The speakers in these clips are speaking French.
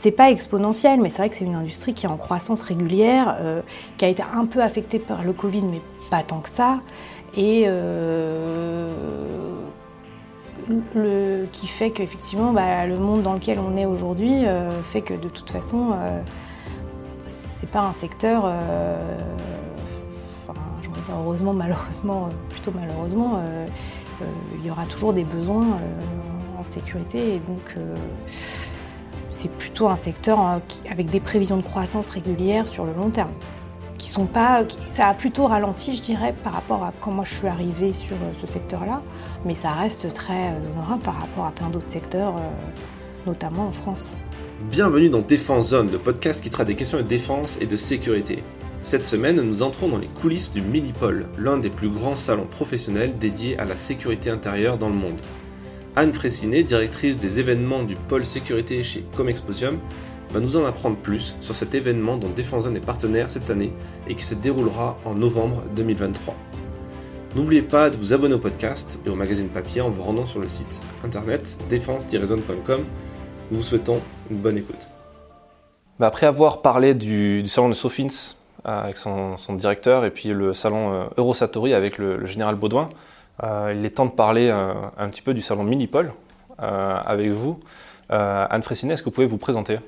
c'est pas exponentiel, mais c'est vrai que c'est une industrie qui est en croissance régulière, euh, qui a été un peu affectée par le Covid, mais pas tant que ça, et euh, le, qui fait qu'effectivement, bah, le monde dans lequel on est aujourd'hui euh, fait que de toute façon, c'est pas un secteur. Enfin, je veux dire, heureusement, malheureusement, plutôt malheureusement, il y aura toujours des besoins en sécurité, et donc c'est plutôt un secteur hein, avec des prévisions de croissance régulières sur le long terme. Qui sont pas, ça a plutôt ralenti, je dirais, par rapport à quand je suis arrivée sur euh, ce secteur-là, mais ça reste très euh, honorable par rapport à plein d'autres secteurs, euh, notamment en France. Bienvenue dans Défense Zone, le podcast qui traite des questions de défense et de sécurité. Cette semaine, nous entrons dans les coulisses du Millipol, l'un des plus grands salons professionnels dédiés à la sécurité intérieure dans le monde. Anne Fressinet, directrice des événements du pôle sécurité chez Comexposium, va nous en apprendre plus sur cet événement dont Défense Zone est partenaire cette année et qui se déroulera en novembre 2023. N'oubliez pas de vous abonner au podcast et au magazine papier en vous rendant sur le site internet défense-zone.com. Nous vous souhaitons une bonne écoute. Bah, après avoir parlé du, salon de Sofins euh, avec son, directeur et puis le salon euh, Eurosatori avec le général Baudouin, il est temps de parler euh, un petit peu du salon Minipol euh, avec vous. Anne Fressinet, est-ce que vous pouvez vous présenter?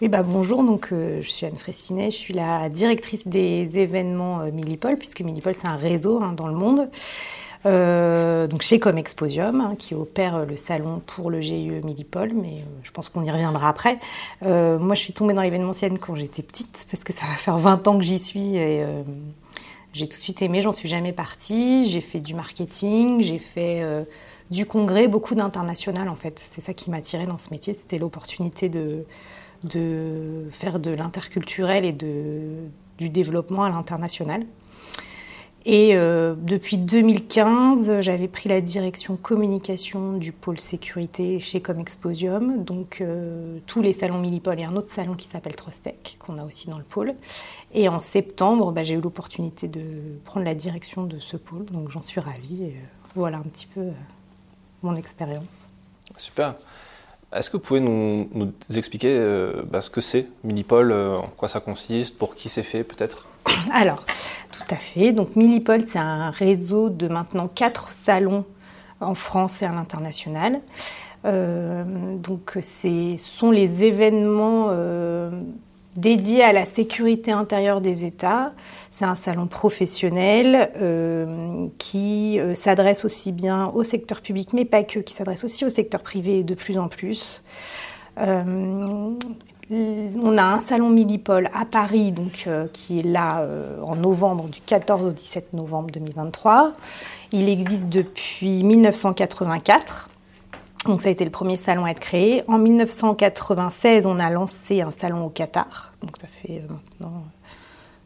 Oui, bah bonjour, donc, je suis Anne Fressinet, je suis la directrice des événements Minipol, puisque Minipol c'est un réseau hein, dans le monde. donc chez Comexposium, hein, qui opère le salon pour le GIE Millipol, mais je pense qu'on y reviendra après. moi, je suis tombée dans l'événementiel quand j'étais petite, parce que ça va faire 20 ans que j'y suis, j'ai tout de suite aimé, j'en suis jamais partie. J'ai fait du marketing, j'ai fait euh, du congrès, beaucoup d'international en fait. C'est ça qui m'a attiré dans ce métier, c'était l'opportunité de, faire de l'interculturel et du développement à l'international. Et euh, depuis 2015, j'avais pris la direction communication du pôle sécurité chez Comexposium, donc euh, tous les salons Millipol et un autre salon qui s'appelle Trostec, qu'on a aussi dans le pôle. Et en septembre, bah, j'ai eu l'opportunité de prendre la direction de ce pôle, donc j'en suis ravie. Euh, voilà un petit peu mon expérience. Super. Est-ce que vous pouvez nous, nous expliquer bah, ce que c'est Millipol, en quoi ça consiste, pour qui c'est fait peut-être? Alors, tout à fait. Donc, Millipol, c'est un réseau de maintenant quatre salons en France et à l'international. Euh, donc, ce sont les événements euh, dédiés à la sécurité intérieure des États. C'est un salon professionnel euh, qui s'adresse aussi bien au secteur public, mais pas que, qui s'adresse aussi au secteur privé de plus en plus. On a un salon Millipol à Paris, donc, euh, qui est là euh, en novembre, du 14 au 17 novembre 2023. Il existe depuis 1984. Donc ça a été le premier salon à être créé. En 1996, on a lancé un salon au Qatar. Donc ça fait euh, maintenant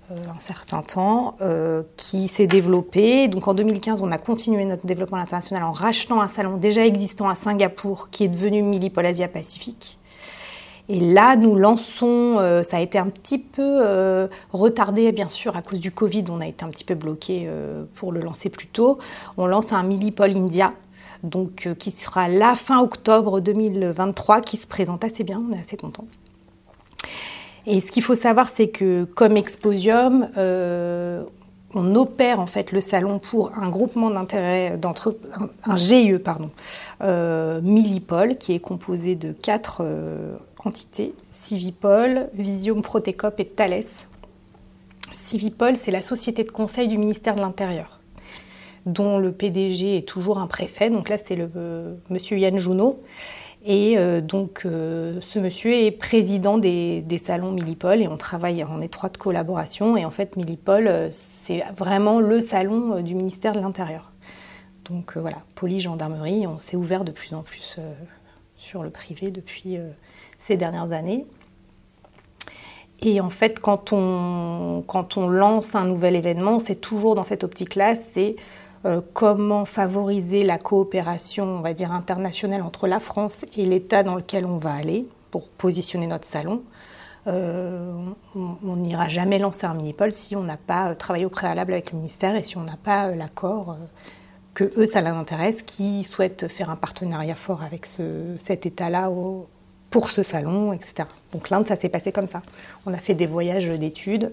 un certain temps, qui s'est développé. Donc en 2015, on a continué notre développement international en rachetant un salon déjà existant à Singapour, qui est devenu Millipol Asia Pacifique. Et là, nous lançons, euh, ça a été un petit peu euh, retardé, bien sûr, à cause du Covid, on a été un petit peu bloqué euh, pour le lancer plus tôt. On lance un Millipol India, donc qui sera la fin octobre 2023, qui se présente assez bien, on est assez contents. Et ce qu'il faut savoir, c'est que comme Exposium, on opère en fait le salon pour un groupement d'intérêt d'entre un, GIE pardon, Millipol qui est composé de quatre Civipol, Visium Protecop et Thales. Civipol, c'est la société de conseil du ministère de l'Intérieur, dont le PDG est toujours un préfet. Donc là, c'est le euh, monsieur Yann Jounot. Et euh, donc, euh, ce monsieur est président des, salons Millipol et on travaille en étroite collaboration. Et en fait, Millipol, c'est vraiment le salon du ministère de l'Intérieur. Donc voilà, police, gendarmerie, on s'est ouvert de plus en plus sur le privé depuis ces dernières années. Et en fait, quand on, lance un nouvel événement, c'est toujours dans cette optique-là, c'est euh, comment favoriser la coopération, on va dire, internationale entre la France et l'État dans lequel on va aller pour positionner notre salon. Euh, on n'ira jamais lancer un mini-pôle si on n'a pas travaillé au préalable avec le ministère et si on n'a pas euh, l'accord que eux, ça l'intéresse, qui souhaitent faire un partenariat fort avec ce, cet État-là pour ce salon, etc. Donc l'Inde, ça s'est passé comme ça. On a fait des voyages d'études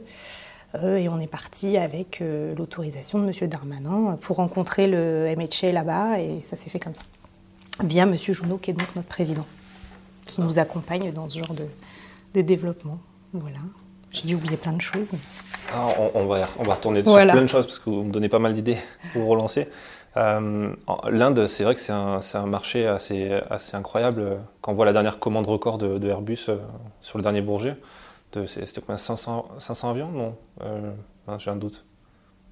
euh, et on est parti avec euh, l'autorisation de M. Darmanin pour rencontrer le MHA là-bas et ça s'est fait comme ça. Via M. Jounot, qui est donc notre président, qui nous accompagne dans ce genre de, de développement. Voilà. J'ai dû oublier plein de choses. Ah, on, va, on va retourner dessus plein de choses parce que vous me donnez pas mal d'idées pour vous relancer. Euh, L'Inde, c'est vrai que c'est un, marché assez, incroyable. Quand on voit la dernière commande record de, Airbus euh, sur le dernier Bourget, c'était combien 500, 500 avions Non, euh, j'ai un doute.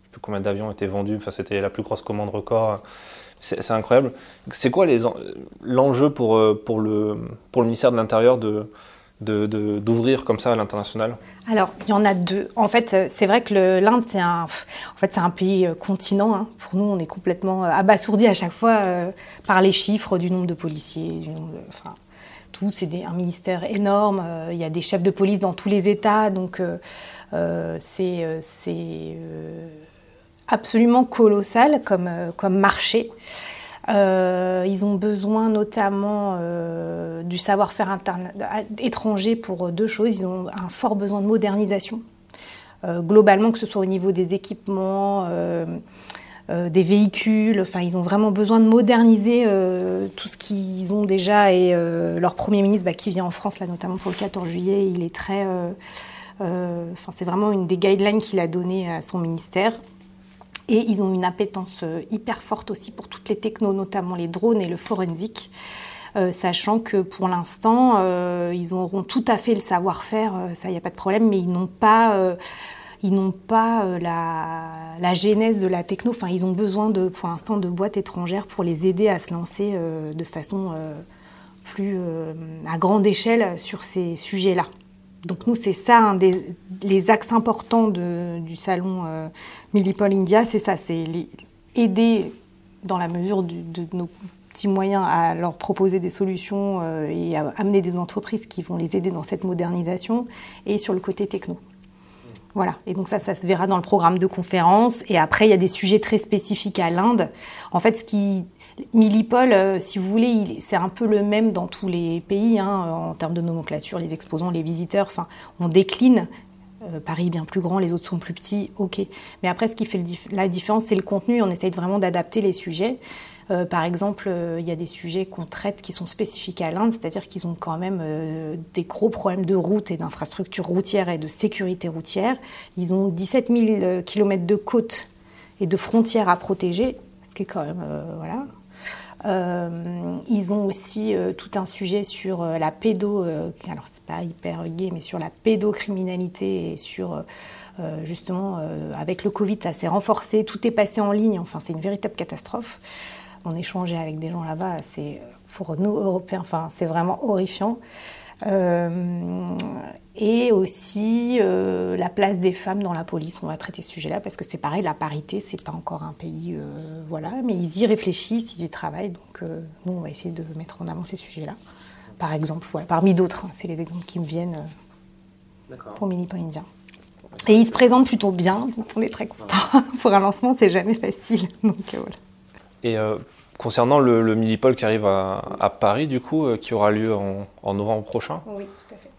Je sais plus combien d'avions étaient vendus. Enfin, c'était la plus grosse commande record. C'est incroyable. C'est quoi l'enjeu pour, le, ministère de l'Intérieur d'ouvrir comme ça à l'international Alors, il y en a deux. En fait, euh, c'est vrai que l'Inde, c'est un, en fait, un pays euh, continent. Hein. Pour nous, on est complètement euh, abasourdi à chaque fois par les chiffres du nombre de policiers, du nombre enfin, tout. C'est un ministère énorme. Il y a des chefs de police dans tous les États, donc c'est c'est absolument colossal comme, comme marché. Euh, ils ont besoin notamment euh, du savoir-faire étranger pour deux choses. Ils ont un fort besoin de modernisation. Euh, globalement, que ce soit au niveau des équipements, des véhicules, enfin, ils ont vraiment besoin de moderniser tout ce qu'ils ont déjà. Et leur Premier ministre, bah, qui vient en France, là, notamment pour le 14 juillet, il est très. Enfin, c'est vraiment une des guidelines qu'il a données à son ministère. Et ils ont une appétence euh, hyper forte aussi pour toutes les technos, notamment les drones et le forensique. Euh, sachant que pour l'instant, euh, ils auront tout à fait le savoir-faire, ça, il n'y a pas de problème, mais ils n'ont pas, ils la, la, genèse de la techno. Enfin, ils ont besoin, de, pour l'instant, de boîtes étrangères pour les aider à se lancer de façon plus à grande échelle sur ces sujets-là. Donc nous, c'est ça, un des les axes importants du salon euh, Millipol India, c'est ça, c'est aider dans la mesure de nos petits moyens à leur proposer des solutions euh, et à amener des entreprises qui vont les aider dans cette modernisation et sur le côté techno. Voilà, et donc ça, ça se verra dans le programme de conférence. Et après, il y a des sujets très spécifiques à l'Inde. En fait, ce qui Millipol, euh, si vous voulez, c'est un peu le même dans tous les pays hein, en termes de nomenclature, les exposants, les visiteurs. Enfin, on décline. Euh, Paris bien plus grand, les autres sont plus petits, ok. Mais après, ce qui fait la différence, c'est le contenu. On essaye vraiment d'adapter les sujets. Euh, par exemple, il y a des sujets qu'on traite qui sont spécifiques à l'Inde, c'est-à-dire qu'ils ont quand même des gros problèmes de route et d'infrastructures routières et de sécurité routière. Ils ont 17 000 km de côtes et de frontières à protéger, ce qui est quand même voilà, ils ont aussi euh, tout un sujet sur euh, la pédo, alors c'est pas hyper gay, mais sur la pédocriminalité et sur justement avec le Covid, ça s'est renforcé, tout est passé en ligne, enfin c'est une véritable catastrophe. On échangeait avec des gens là-bas, c'est pour nous Européens, enfin c'est vraiment horrifiant. Euh, et aussi euh, la place des femmes dans la police. On va traiter ce sujet-là parce que c'est pareil, la parité, c'est pas encore un pays, euh, voilà, mais ils y réfléchissent, ils y travaillent. Donc nous, on va essayer de mettre en avant ces sujets-là. Par exemple, voilà, parmi d'autres, hein, c'est les exemples qui me viennent pour Mini Indien. Et ils se présentent plutôt bien, donc on est très contents. pour un lancement, c'est jamais facile. Donc voilà. Et Concernant le, le Millipol qui arrive à, Paris, du coup, euh, qui aura lieu en, novembre prochain. Oui, tout à fait.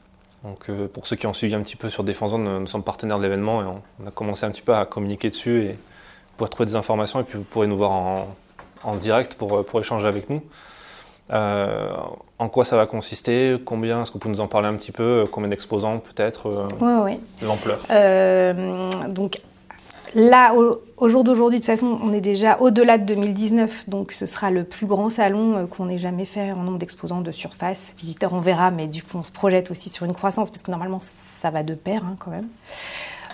Donc, euh, pour ceux qui ont suivi un petit peu sur Défense Zone, nous sommes partenaires de l'événement et on, a commencé un petit peu à communiquer dessus et vous pourrez trouver des informations et puis vous pourrez nous voir en, direct pour, pour échanger avec nous. Euh, en quoi ça va consister? Combien? Est-ce que vous pouvez nous en parler un petit peu? Combien d'exposants peut-être Oui, oui. L'ampleur? Donc, Là, au, jour d'aujourd'hui, de toute façon, on est déjà au-delà de 2019, donc ce sera le plus grand salon euh, qu'on ait jamais fait en nombre d'exposants de surface. Visiteurs, on verra, mais du coup, on se projette aussi sur une croissance, parce que normalement, ça va de pair hein, quand même.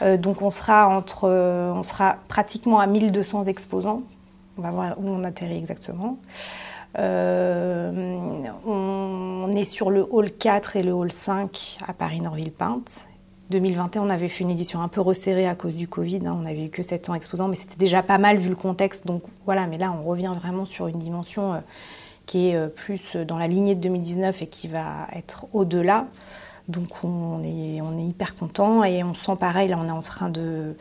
Euh, donc on sera, entre, euh, on sera pratiquement à 1200 exposants. On va voir où on atterrit exactement. on, est sur le hall 4 et le hall 5 à Paris-Norville-Pinte. 2021, on avait fait une édition un peu resserrée à cause du Covid. Hein. on n'avait eu que 700 exposants, mais c'était déjà pas mal vu le contexte. Donc voilà, mais là, on revient vraiment sur une dimension euh, qui est euh, plus dans la lignée de 2019 et qui va être au-delà. Donc on est, on est hyper content et on sent pareil, là, on est en train de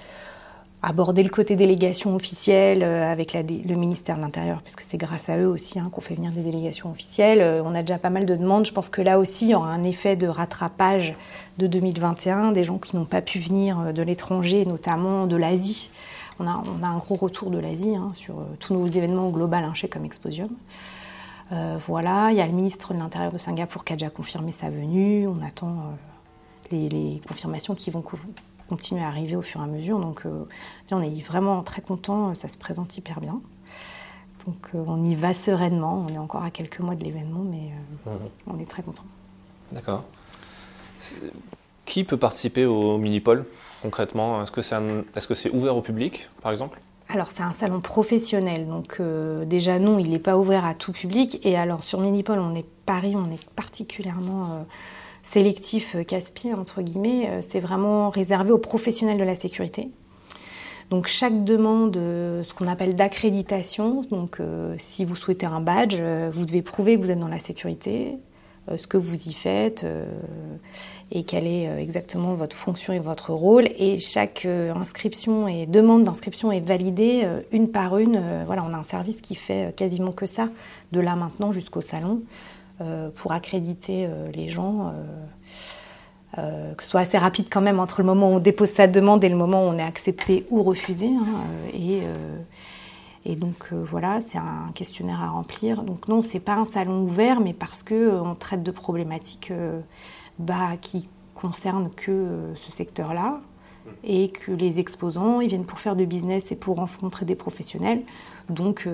aborder le côté délégation officielle avec le ministère de l'Intérieur, puisque c'est grâce à eux aussi hein, qu'on fait venir des délégations officielles. on a déjà pas mal de demandes. Je pense que là aussi, il y aura un effet de rattrapage de 2021, des gens qui n'ont pas pu venir de l'étranger, notamment de l'Asie. On a, a, un gros retour de l'Asie hein, sur tous nos événements globaux hein, chez comme Exposium. Euh, voilà, il y a le ministre de l'Intérieur de Singapour qui a déjà confirmé sa venue. On attend euh, les, confirmations qui vont continuer à arriver au fur et à mesure. Donc, euh, on est vraiment très content. Ça se présente hyper bien. Donc, on y va sereinement. On est encore à quelques mois de l'événement, mais mhm. on est très content. D'accord. Qui peut participer au Minipol concrètement? Est-ce que c'est ouvert au public, par exemple? Alors c'est un salon professionnel, donc euh, déjà non, il n'est pas ouvert à tout public. Et alors sur Minipol, on est Paris, on est particulièrement euh, sélectif, euh, casse-pied entre guillemets. c'est vraiment réservé aux professionnels de la sécurité. Donc chaque demande, ce qu'on appelle d'accréditation, donc si vous souhaitez un badge, vous devez prouver que vous êtes dans la sécurité, ce que vous y faites euh, et quelle est euh, exactement votre fonction et votre rôle. Et chaque euh, inscription et demande d'inscription est validée une par une. Voilà, on a un service qui fait quasiment que ça, de là maintenant jusqu'au salon, pour accréditer les gens. que ce soit assez rapide quand même entre le moment où on dépose sa demande et le moment où on est accepté ou refusé. Hein, et, donc euh, voilà, c'est un questionnaire à remplir. Donc non, c'est pas un salon ouvert, mais parce que euh, on traite de problématiques euh, bah, qui concernent que ce secteur-là et que les exposants, ils viennent pour faire de business et pour rencontrer des professionnels. Donc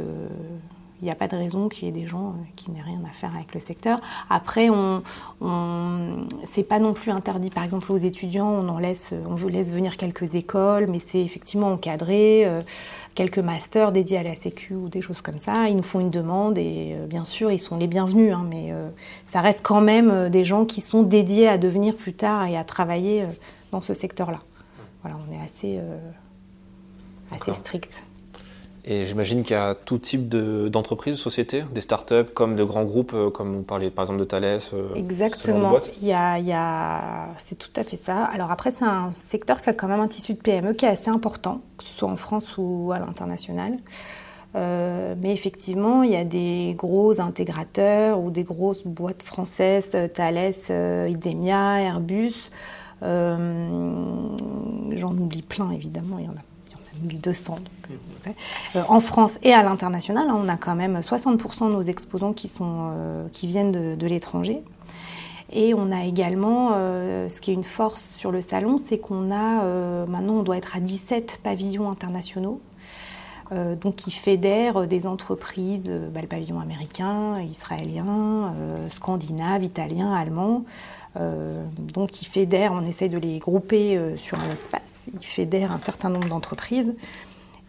il n'y a pas de raison qu'il y ait des gens euh, qui n'aient rien à faire avec le secteur. Après, on, on c'est pas non plus interdit. Par exemple, aux étudiants, on en laisse, on vous laisse venir quelques écoles, mais c'est effectivement encadré. Euh, quelques masters dédiés à la Sécu ou des choses comme ça. Ils nous font une demande et euh, bien sûr, ils sont les bienvenus. Hein, mais ça reste quand même des gens qui sont dédiés à devenir plus tard et à travailler dans ce secteur-là. Voilà, on est assez, assez strict. Et j'imagine qu'il y a tout type d'entreprises, de, sociétés, des startups comme de grands groupes, euh, comme on parlait par exemple de Thales. Euh, Exactement. il y a, il y a... C'est tout à fait ça. Alors après, c'est un secteur qui a quand même un tissu de PME qui est assez important, que ce soit en France ou à l'international. Euh, mais effectivement, il y a des gros intégrateurs ou des grosses boîtes françaises, Thales, Idemia, Airbus. J'en oublie plein, évidemment, il y en a 1200. Euh, en France et à l'international, hein, on a quand même 60% de nos exposants qui, sont, euh, qui viennent de, l'étranger. Et on a également, euh, ce qui est une force sur le salon, c'est qu'on a, maintenant on doit être à 17 pavillons internationaux. donc qui fédèrent des entreprises, bah, le pavillon américain, israélien, scandinave, italien, allemand, euh, donc ils fédèrent, on essaye de les grouper euh, sur un espace, ils fédèrent un certain nombre d'entreprises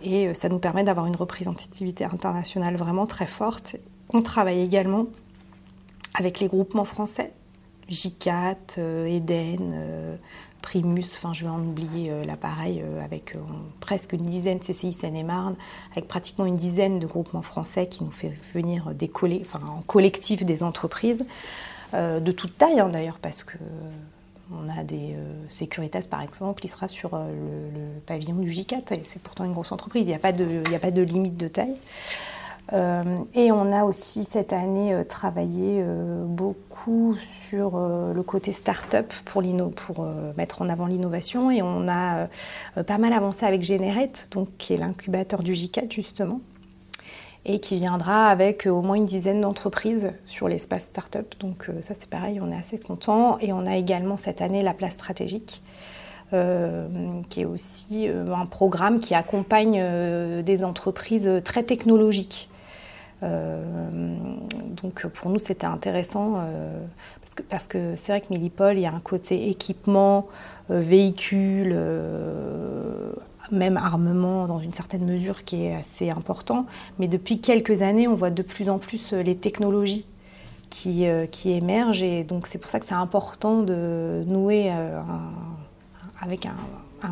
et euh, ça nous permet d'avoir une représentativité internationale vraiment très forte. On travaille également avec les groupements français, JCAT, Eden, Primus, enfin je vais en oublier l'appareil, avec presque une dizaine CCI Seine-et-Marne, avec pratiquement une dizaine de groupements français qui nous fait venir des enfin, en collectif des entreprises. Euh, de toute taille hein, d'ailleurs, parce que on a des euh, Securitas par exemple, il sera sur euh, le, pavillon du J4 et c'est pourtant une grosse entreprise, il n'y a, pas de, limite de taille. et on a aussi cette année travaillé beaucoup sur le côté start-up pour, pour mettre en avant l'innovation et on a pas mal avancé avec Generate, donc, qui est l'incubateur du J4 justement et qui viendra avec euh, au moins une dizaine d'entreprises sur l'espace startup. Donc euh, ça c'est pareil, on est assez content. Et on a également cette année la place stratégique. Euh, qui est aussi un programme qui accompagne des entreprises très technologiques. donc pour nous c'était intéressant parce que parce que c'est vrai que Millipol il y a un côté équipement, véhicule, même armement dans une certaine mesure qui est assez important. Mais depuis quelques années, on voit de plus en plus euh, les technologies qui, euh, qui émergent. Et donc c'est pour ça que c'est important de nouer euh, avec un,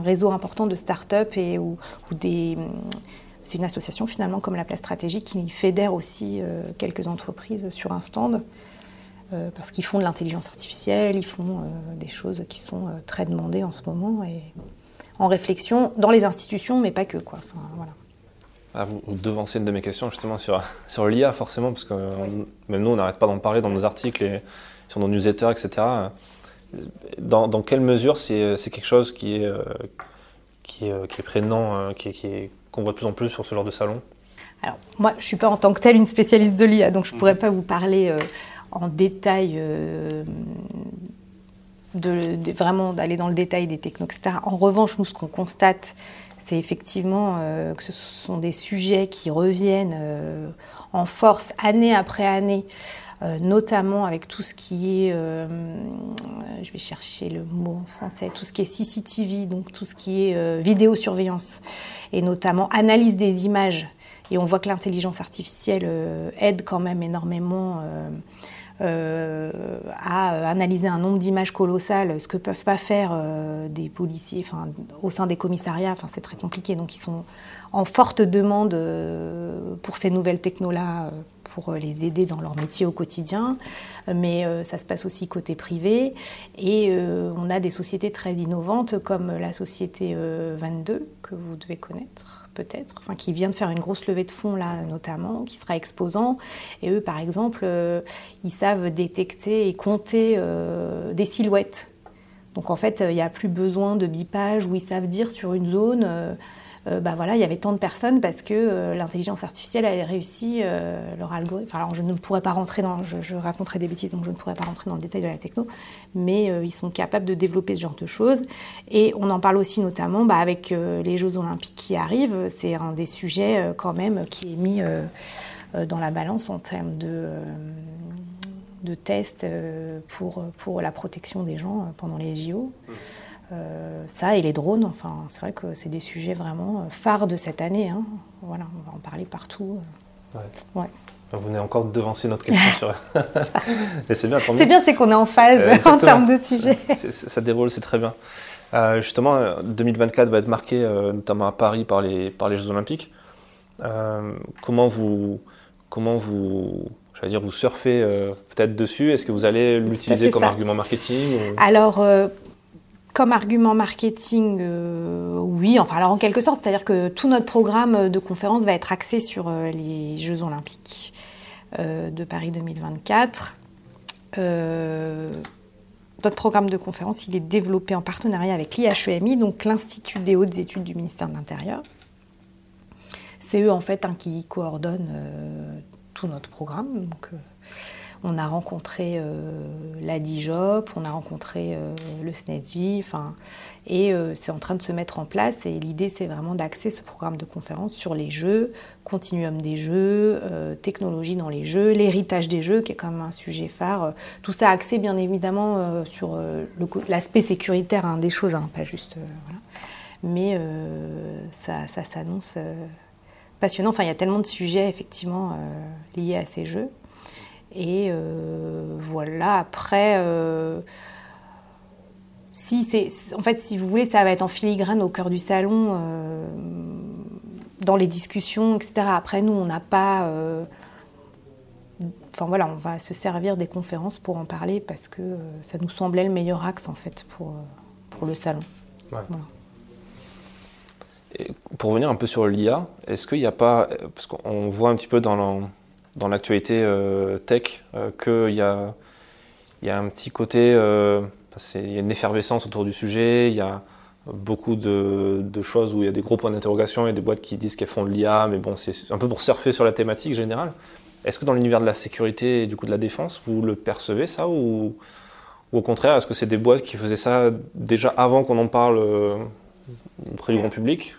réseau important de start-up ou, des... C'est une association finalement comme la Place Stratégique qui fédère aussi quelques entreprises sur un stand parce qu'ils font de l'intelligence artificielle, ils font des choses qui sont très demandées en ce moment en réflexion dans les institutions, mais pas que. Quoi. voilà. Ah, vous, devancez une de mes questions justement sur, sur l'IA, forcément, parce que même nous, on n'arrête pas d'en parler dans nos articles et sur nos newsletters, etc. Dans, dans quelle mesure c'est quelque chose qui est, qui est, qui est prégnant, qui, qui qu'on voit de plus en plus sur ce genre de salon? Alors, moi, je ne suis pas en tant que telle une spécialiste de l'IA, donc je ne pourrais mhm. pas vous parler euh, en détail, euh, de, vraiment d'aller dans le détail des technos, etc. En revanche, nous, ce qu'on constate, c'est effectivement euh, que ce sont des sujets qui reviennent en force année après année. notamment avec tout ce qui est, je vais chercher le mot en français, tout ce qui est CCTV, donc tout ce qui est vidéosurveillance, et notamment analyse des images et on voit que l'intelligence artificielle euh, aide quand même énormément euh, euh, à analyser un nombre d'images colossales, ce que peuvent pas faire des policiers enfin, au sein des commissariats. Enfin, c'est très compliqué. Donc, ils sont en forte demande pour ces nouvelles technos-là pour les aider dans leur métier au quotidien, mais ça se passe aussi côté privé. Et on a des sociétés très innovantes comme la société 22 que vous devez connaître peut-être, enfin, qui vient de faire une grosse levée de fonds là notamment, qui sera exposant. Et eux, par exemple, euh, ils savent détecter et compter euh, des silhouettes. Donc en fait, il n'y a plus besoin de bipage où ils savent dire sur une zone. Euh, bah il y avait tant de personnes parce que euh, l'intelligence artificielle a réussi euh, leur algorithme. alors je ne pourrais pas rentrer dans, je, raconterai des bêtises, donc je ne pourrais pas rentrer dans le détail de la techno, mais ils sont capables de développer ce genre de choses. Et on en parle aussi notamment bah, avec les Jeux Olympiques qui arrivent. C'est un des sujets quand même qui est mis dans la balance en termes de de tests pour, pour la protection des gens pendant les JO. Mmh. Euh, ça et les drones, enfin, c'est vrai que c'est des sujets vraiment euh, phares de cette année. Hein. Voilà, on va en parler partout. Euh. Ouais. Vous venez encore de devancer notre question sur. Mais c'est bien, C'est bien, c'est qu'on est en phase en termes de sujets. ça déroule, c'est très bien. justement, 2024 va être marqué, notamment à Paris, par les, par les Jeux Olympiques. comment vous, comment vous, j'allais dire, vous surfez peut-être dessus? Est-ce que vous allez l'utiliser comme argument marketing Alors, comme argument marketing, euh, oui, enfin alors en quelque sorte, c'est-à-dire que tout notre programme de conférence va être axé sur euh, les Jeux olympiques euh, de Paris 2024. notre programme de conférence, il est développé en partenariat avec l'IHEMI, donc l'Institut des hautes études du ministère de l'Intérieur. C'est eux en fait hein, qui coordonnent tout notre programme. On a rencontré euh, la DIJOP, on a rencontré euh, le SNEDJ, et euh, c'est en train de se mettre en place. Et l'idée, c'est vraiment d'axer ce programme de conférence sur les jeux, continuum des jeux, technologie dans les jeux, l'héritage des jeux, qui est quand même un sujet phare. tout ça axé, bien évidemment, sur l'aspect sécuritaire hein, des choses, hein, pas juste. Mais ça, ça s'annonce passionnant. Enfin, il y a tellement de sujets, effectivement, liés à ces jeux. Et euh, voilà, après, euh, si c'est, en fait, si vous voulez, ça va être en filigrane au cœur du salon, euh, dans les discussions, etc. Après, nous, on n'a pas. Enfin voilà, on va se servir des conférences pour en parler parce que ça nous semblait le meilleur axe, en fait, pour, pour le salon. pour revenir un peu sur l'IA, est-ce qu'il n'y a pas. Parce qu'on voit un petit peu dans le dans l'actualité euh, tech euh, qu'il y a, y a un petit côté, euh, il y a une effervescence autour du sujet, il y a beaucoup de, choses où il y a des gros points d'interrogation et des boîtes qui disent qu'elles font de l'IA, mais bon, c'est un peu pour surfer sur la thématique générale. Est-ce que dans l'univers de la sécurité et du coup de la défense, vous le percevez ça ou au contraire, est-ce que c'est des boîtes qui faisaient ça déjà avant qu'on en parle auprès du grand public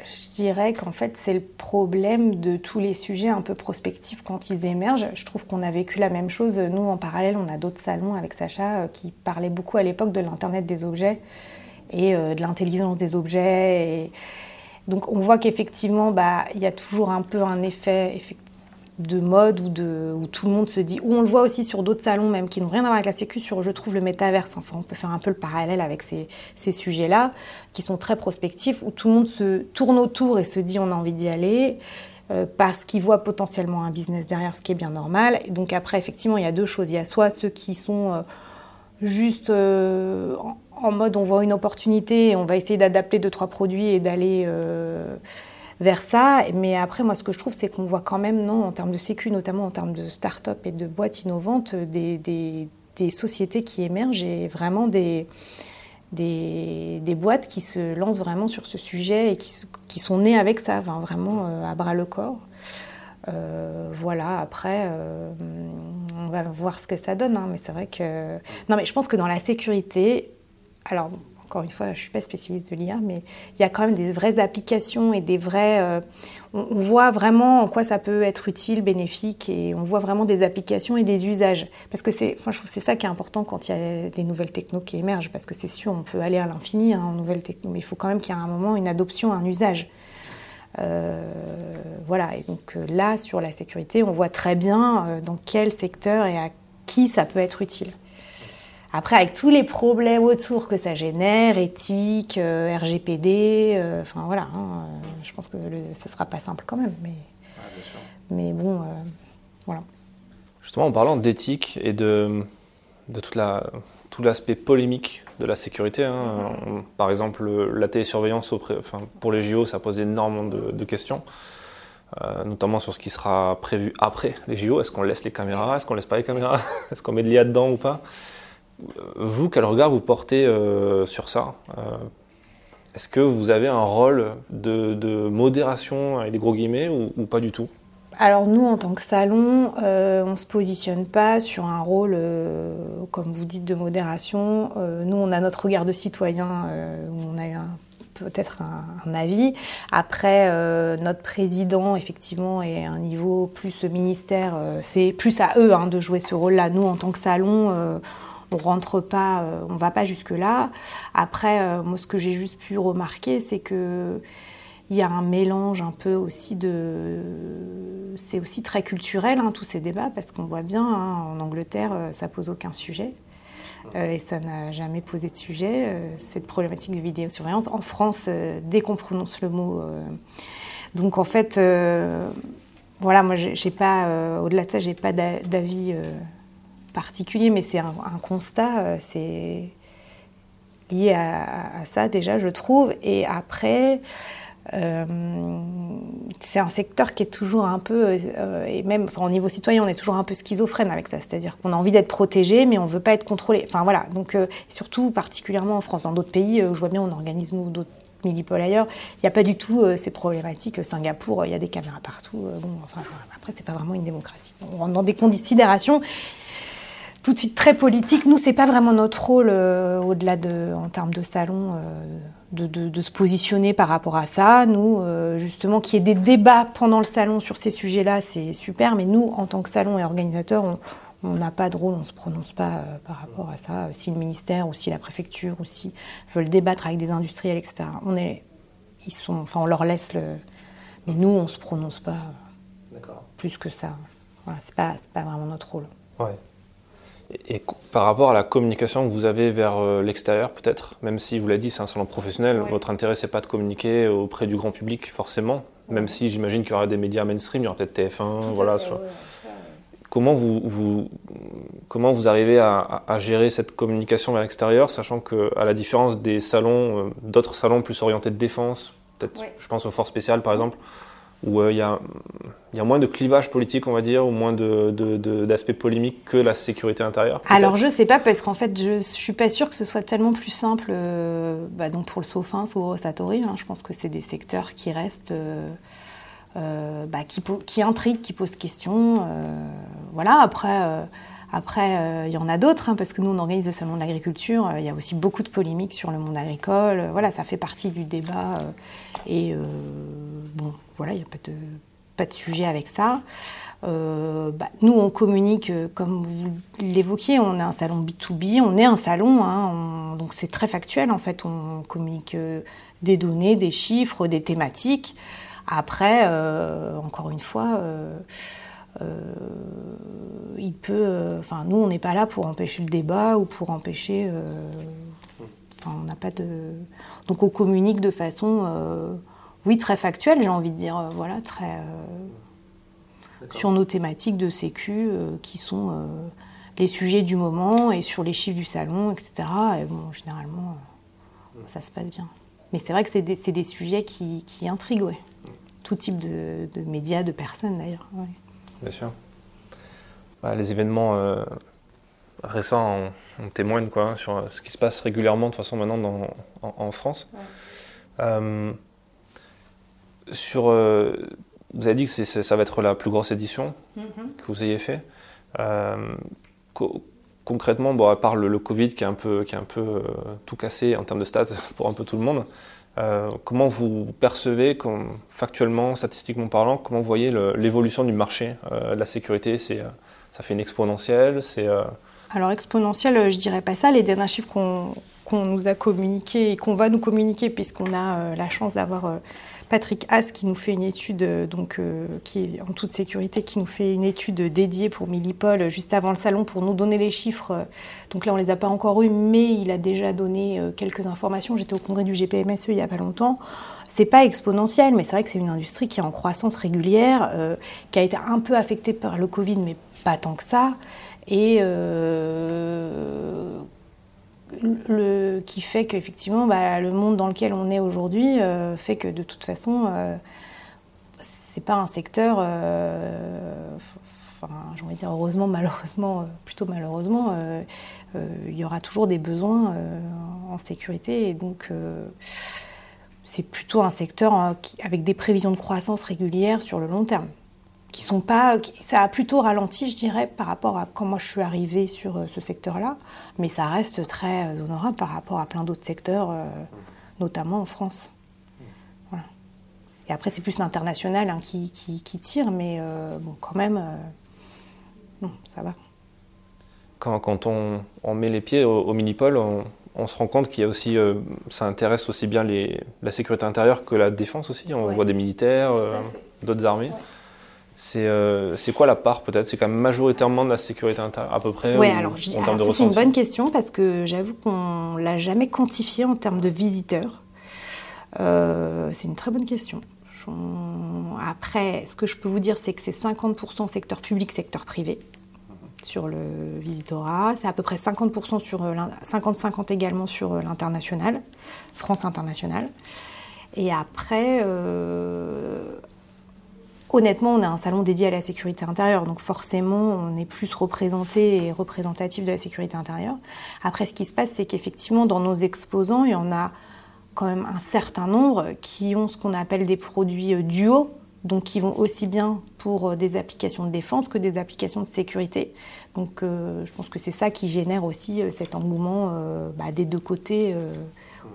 je dirais qu'en fait, c'est le problème de tous les sujets un peu prospectifs quand ils émergent. Je trouve qu'on a vécu la même chose. Nous, en parallèle, on a d'autres salons avec Sacha euh, qui parlaient beaucoup à l'époque de l'Internet des objets et euh, de l'intelligence des objets. Donc, on voit qu'effectivement, bah, il y a toujours un peu un effet de mode ou de, où tout le monde se dit, ou on le voit aussi sur d'autres salons même qui n'ont rien à voir avec la sécu, sur je trouve le métaverse, enfin on peut faire un peu le parallèle avec ces, ces sujets-là, qui sont très prospectifs, où tout le monde se tourne autour et se dit on a envie d'y aller, euh, parce qu'il voit potentiellement un business derrière, ce qui est bien normal. Donc après, effectivement, il y a deux choses. Il y a soit ceux qui sont... Euh, juste euh, en mode on voit une opportunité, on va essayer d'adapter deux trois produits et d'aller vers ça. Mais après, moi, ce que je trouve, c'est qu'on voit quand même, non, en termes de sécu, notamment en termes de start-up et de boîtes innovantes, des, des, des, sociétés qui émergent et vraiment des, des, des, boîtes qui se lancent vraiment sur ce sujet et qui, qui sont nées avec ça, vraiment euh, à bras le corps. Euh, voilà, après, euh, on va voir ce que ça donne, hein, mais c'est vrai que... Non, mais je pense que dans la sécurité, alors encore une fois, je ne suis pas spécialiste de l'IA, mais il y a quand même des vraies applications et des vrais. Euh, on, voit vraiment en quoi ça peut être utile, bénéfique, et on voit vraiment des applications et des usages. Parce que c'est, enfin, je trouve c'est ça qui est important quand il y a des nouvelles technos qui émergent, parce que c'est sûr, on peut aller à l'infini hein, en nouvelles technos, mais il faut quand même qu'il y ait un moment une adoption, un usage. Euh, voilà, et donc euh, là, sur la sécurité, on voit très bien dans quel secteur et à qui ça peut être utile. Après, avec tous les problèmes autour que ça génère, éthique, euh, RGPD, euh, enfin voilà, hein, euh, je pense que ce ne sera pas simple quand même. Mais, mais bon, voilà. Justement, en parlant d'éthique et de, de toute la, tout l'aspect polémique de la sécurité, hein, par exemple la télésurveillance enfin, pour les JO, ça pose énormément de, questions. notamment sur ce qui sera prévu après les JO. Est-ce qu'on laisse les caméras? Est-ce qu'on laisse pas les caméras? Est-ce qu'on met de l'IA dedans ou pas? Vous, quel regard vous portez euh, sur ça euh, Est-ce que vous avez un rôle de, modération, avec des gros guillemets, ou, pas du tout? Alors nous, en tant que salon, euh, on ne se positionne pas sur un rôle, comme vous dites, de modération. nous, on a notre regard de citoyen, où on a peut-être un, avis. Après, notre président, effectivement, est un niveau plus ministère. c'est plus à eux hein, de jouer ce rôle-là. Nous, en tant que salon, on rentre pas, euh, on va pas jusque là. Après, euh, moi, ce que j'ai juste pu remarquer, c'est que il y a un mélange un peu aussi de, c'est aussi très culturel hein, tous ces débats parce qu'on voit bien hein, en Angleterre, euh, ça pose aucun sujet. et ça n'a jamais posé de sujet, cette problématique de vidéosurveillance. En France, dès qu'on prononce le mot. donc en fait, voilà, moi, j'ai pas, au-delà de ça, j'ai pas d'avis particulier, mais c'est un, constat, euh, c'est lié à, ça déjà, je trouve. Et après, euh, c'est un secteur qui est toujours un peu, euh, et même au niveau citoyen, on est toujours un peu schizophrène avec ça. C'est-à-dire qu'on a envie d'être protégé, mais on veut pas être contrôlé. Enfin voilà, donc surtout particulièrement en France, dans d'autres pays, je vois bien, on organise d'autres millipoles ailleurs, il n'y a pas du tout ces problématiques. Singapour, il y a des caméras partout. bon, enfin, après, c'est pas vraiment une démocratie. On rentre dans des considérations tout de suite très politique. Nous, c'est pas vraiment notre rôle, euh, au-delà de, en termes de salon, euh, de, de, se positionner par rapport à ça. Nous, euh, justement, qu'il y ait des débats pendant le salon sur ces sujets-là, c'est super. Mais nous, en tant que salon et organisateur, on n'a pas de rôle, on ne se prononce pas par rapport à ça. Si le ministère ou si la préfecture ou si veulent débattre avec des industriels, etc. On est, ils sont, enfin, on leur laisse le. Mais nous, on se prononce pas plus que ça. Voilà, c'est pas, pas vraiment notre rôle. Ouais. Et, par rapport à la communication que vous avez vers euh, l'extérieur, peut-être, même si vous l'avez dit, c'est un salon professionnel, votre intérêt, c'est pas de communiquer auprès du grand public, forcément, même si j'imagine qu'il y aura des médias mainstream, il y aura peut-être TF1, voilà. comment, vous, vous, comment vous arrivez à, gérer cette communication vers l'extérieur, sachant qu'à la différence des salons, euh, d'autres salons plus orientés de défense, peut-être, je pense aux forces spéciales par exemple, où euh, il y, a, moins de clivage politique, on va dire, ou moins d'aspects polémiques que la sécurité intérieure Alors je sais pas, parce qu'en fait, je suis pas sûre que ce soit tellement plus simple euh, bah, donc pour le Sofin ou Satori. Hein, je pense que c'est des secteurs qui restent. Euh, bah, qui, qui intriguent, qui posent question. voilà, après, après, euh, il y en a d'autres, hein, parce que nous, on organise le salon de l'agriculture. Euh, il y a aussi beaucoup de polémiques sur le monde agricole. Euh, voilà, ça fait partie du débat. et bon, voilà, il n'y a pas de, pas de sujet avec ça. Bah, nous, on communique, comme vous l'évoquiez, on est un salon B2B, on est un salon, hein, donc c'est très factuel en fait. On communique des données, des chiffres, des thématiques. Après, encore une fois, euh, il peut. Euh, enfin, nous, on n'est pas là pour empêcher le débat ou pour empêcher. Euh, enfin, on n'a pas de. Donc, on communique de façon, oui, très factuelle, j'ai envie de dire, voilà, très. sur nos thématiques de sécu qui sont les sujets du moment et sur les chiffres du salon, etc. Et bon, généralement, ça se passe bien. Mais c'est vrai que c'est des, sujets qui, intriguent, ouais. Tout type de, médias, de personnes d'ailleurs. Bien sûr. Bah, les événements euh, récents en, témoignent quoi, hein, sur ce qui se passe régulièrement de toute façon maintenant en, France. Euh, sur, euh, vous avez dit que ça va être la plus grosse édition mm-hmm. que vous ayez fait. concrètement, bon, à part le, Covid qui est un peu, qui est un peu tout cassé en termes de stats pour un peu tout le monde, euh, comment vous percevez, factuellement, statistiquement parlant, comment vous voyez l'évolution du marché euh, de la sécurité? Euh, Ça fait une exponentielle c'est, Alors exponentielle, je dirais pas ça. Les derniers chiffres qu'on, nous a communiqués et qu'on va nous communiquer, puisqu'on a la chance d'avoir Patrick Haas qui nous fait une étude, euh, donc, euh, qui est en toute sécurité, qui nous fait une étude dédiée pour Millipol euh, juste avant le salon pour nous donner les chiffres. Donc là, on ne les a pas encore eus, mais il a déjà donné quelques informations. J'étais au congrès du GPMSE il n'y a pas longtemps. C'est pas exponentiel, mais c'est vrai que c'est une industrie qui est en croissance régulière, qui a été un peu affectée par le Covid, mais pas tant que ça. Et qui fait qu'effectivement, bah, le monde dans lequel on est aujourd'hui euh, fait que de toute façon, euh, c'est pas un secteur. Euh, enfin, j'ai envie de dire heureusement, malheureusement, plutôt malheureusement, il y aura toujours des besoins en sécurité et donc c'est plutôt un secteur avec des prévisions de croissance régulières sur le long terme qui sont pas. ça a plutôt ralenti, je dirais, par rapport à comment je suis arrivée sur euh, ce secteur-là. Mais ça reste très euh, honorable par rapport à plein d'autres secteurs, euh, notamment en France. Voilà. Et après, c'est plus l'international hein, qui, qui, tire, mais bon, quand même, non, ça va. Quand, quand on, on, met les pieds au, Minipol, on, on, se rend compte qu'il y a aussi, ça intéresse aussi bien les, la sécurité intérieure que la défense aussi. On voit des militaires, d'autres armées. C'est quoi la part peut-être? C'est quand même majoritairement de la sécurité intérieure à peu près Oui, alors, c'est une bonne question parce que j'avoue qu'on l'a jamais quantifié en termes de visiteurs. Euh, c'est une très bonne question. Après, ce que je peux vous dire, c'est que c'est 50% secteur public, secteur privé sur le visitorat. C'est à peu près 50% sur 50-50 euh, également sur l'international, France internationale. Et après, Honnêtement, on a un salon dédié à la sécurité intérieure, donc forcément, on est plus représenté et représentatif de la sécurité intérieure. Après, ce qui se passe, c'est qu'effectivement, dans nos exposants, il y en a quand même un certain nombre qui ont ce qu'on appelle des produits euh, duo, donc qui vont aussi bien pour euh, des applications de défense que des applications de sécurité. Donc euh, je pense que c'est ça qui génère aussi cet engouement bah, des deux côtés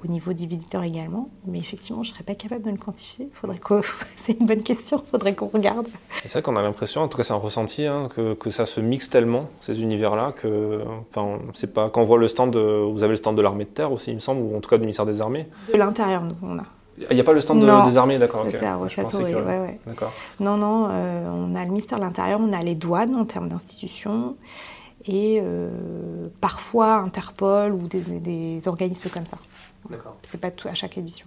au niveau des visiteurs également. Mais effectivement, je ne serais pas capable de le quantifier. Faudrait c'est une bonne question, il faudrait qu'on regarde. C'est vrai qu'on a l'impression, en tout cas c'est un ressenti, hein, que, que, ça se mixe tellement, ces univers-là, que enfin, c'est pas... quand on voit le stand, de... vous avez le stand de l'armée de terre aussi, il me semble, ou en tout cas du ministère des Armées. De l'intérieur, nous, on a. Il n'y a pas le stand des armées, d'accord. C'est ça, ouais, ouais. D'accord. Non, non, euh, on a le ministère de l'Intérieur, on a les douanes en termes d'institutions et euh, parfois Interpol ou des, des organismes comme ça. C'est pas tout à chaque édition.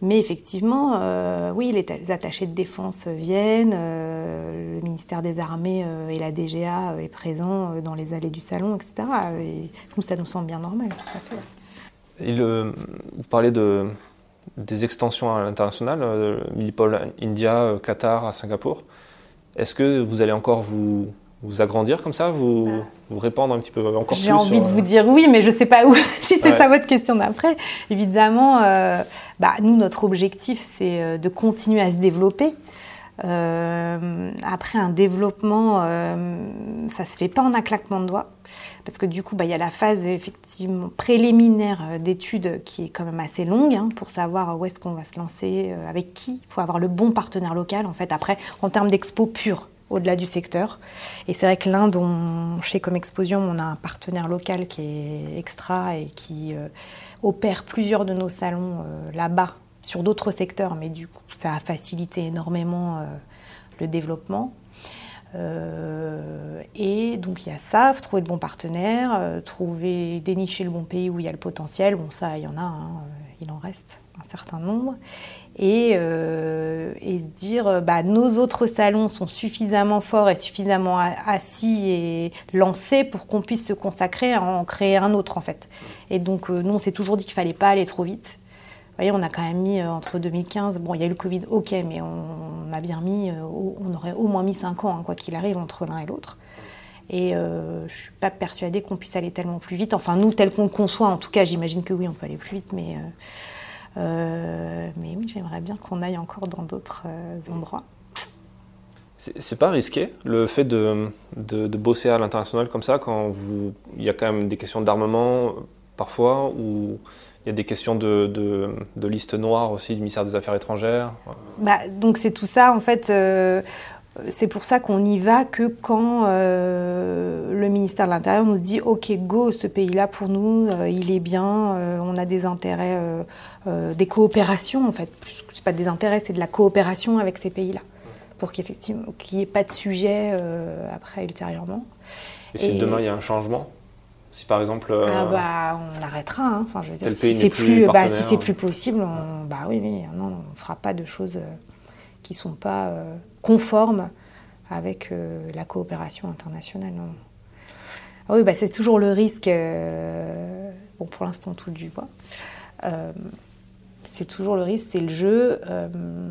Mais effectivement, euh, oui, les, attachés de défense viennent, le ministère des Armées et la DGA est présent dans les allées du salon, etc. Et nous, ça nous semble bien normal, tout à fait. vous parlez de, des extensions à l'international, Milipol India, Qatar, à Singapour. Est-ce que vous allez encore vous, vous agrandir comme ça, vous, bah. vous répandre un petit peu encore J'ai envie de vous dire oui, mais je ne sais pas où, si c'est ça votre question d'après. Évidemment, euh, bah, nous, notre objectif, c'est euh, de continuer à se développer. Euh, après, un développement, ça ne se fait pas en un claquement de doigts. Parce que du coup, bah, il y a la phase effectivement préliminaire d'études qui est quand même assez longue hein, pour savoir où est-ce qu'on va se lancer, avec qui. Il faut avoir le bon partenaire local, en fait, après, en termes d'expo pure au-delà du secteur. Et c'est vrai que l'Inde, chez Comme Exposition, on a un partenaire local qui est extra et qui euh, opère plusieurs de nos salons euh, là-bas sur d'autres secteurs, mais du coup, ça a facilité énormément euh, le développement. Et donc il y a ça, trouver le bon partenaire, trouver, dénicher le bon pays où il y a le potentiel. Bon, ça, il y en a, hein, il en reste un certain nombre et, euh, se dire euh, bah, nos autres salons sont suffisamment forts et suffisamment assis et lancés pour qu'on puisse se consacrer à en créer un autre en fait. Et donc euh, nous on s'est toujours dit qu'il fallait pas aller trop vite. Voyez, on a quand même mis entre 2015, bon il y a eu le Covid, ok, mais on, a bien mis, on aurait au moins mis 5 ans, hein, quoi qu'il arrive, entre l'un et l'autre. Et je ne suis pas persuadée qu'on puisse aller tellement plus vite. Enfin, nous, tel qu'on le conçoit, en tout cas, j'imagine que oui, on peut aller plus vite, mais euh, mais oui, j'aimerais bien qu'on aille encore dans d'autres euh, endroits. C'est pas risqué le fait de, de, bosser à l'international comme ça quand il y a quand même des questions d'armement parfois ou il y a des questions de, de, de, liste noire aussi du ministère des Affaires étrangères. Bah, donc c'est tout ça en fait. Euh, c'est pour ça qu'on n'y va que quand euh, le ministère de l'Intérieur nous dit OK, go, ce pays-là pour nous, euh, il est bien, on a des intérêts, des coopérations en fait. C'est pas des intérêts, c'est de la coopération avec ces pays-là, pour qu'effectivement qu'il n'y ait pas de sujet après ultérieurement. Et si demain il y a un changement si par exemple. Ah bah, on arrêtera. Hein. Enfin, je veux dire, si c'est plus, bah, si c'est plus possible, on, bah oui, oui, non, on fera pas de choses qui sont pas conforme avec euh, la coopération internationale. Ah oui, bah, c'est toujours le risque. Euh, bon, pour l'instant, tout du bois. Euh, c'est toujours le risque, c'est le jeu.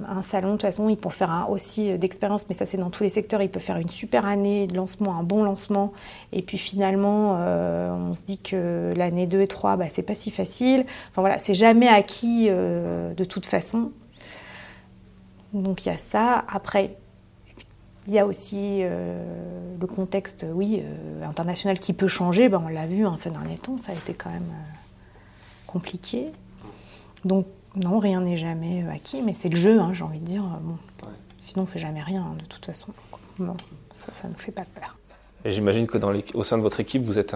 un salon, de toute façon, il peut faire un, aussi d'expérience, mais ça c'est dans tous les secteurs, il peut faire une super année de lancement, un bon lancement, et puis finalement, on se dit que l'année 2 et 3, bah, c'est pas si facile. Enfin voilà, c'est jamais acquis de toute façon. Donc il y a ça. Après, il y a aussi euh, le contexte, oui, euh, international qui peut changer. Ben, on l'a vu en ces derniers temps, ça a été quand même euh, compliqué. Donc non, rien n'est jamais acquis, mais c'est le jeu, hein, j'ai envie de dire. Bon. Sinon, on ne fait jamais rien, hein, de toute façon. Bon, ça, ça ne nous fait pas peur. Et j'imagine que dans au sein de votre équipe, vous êtes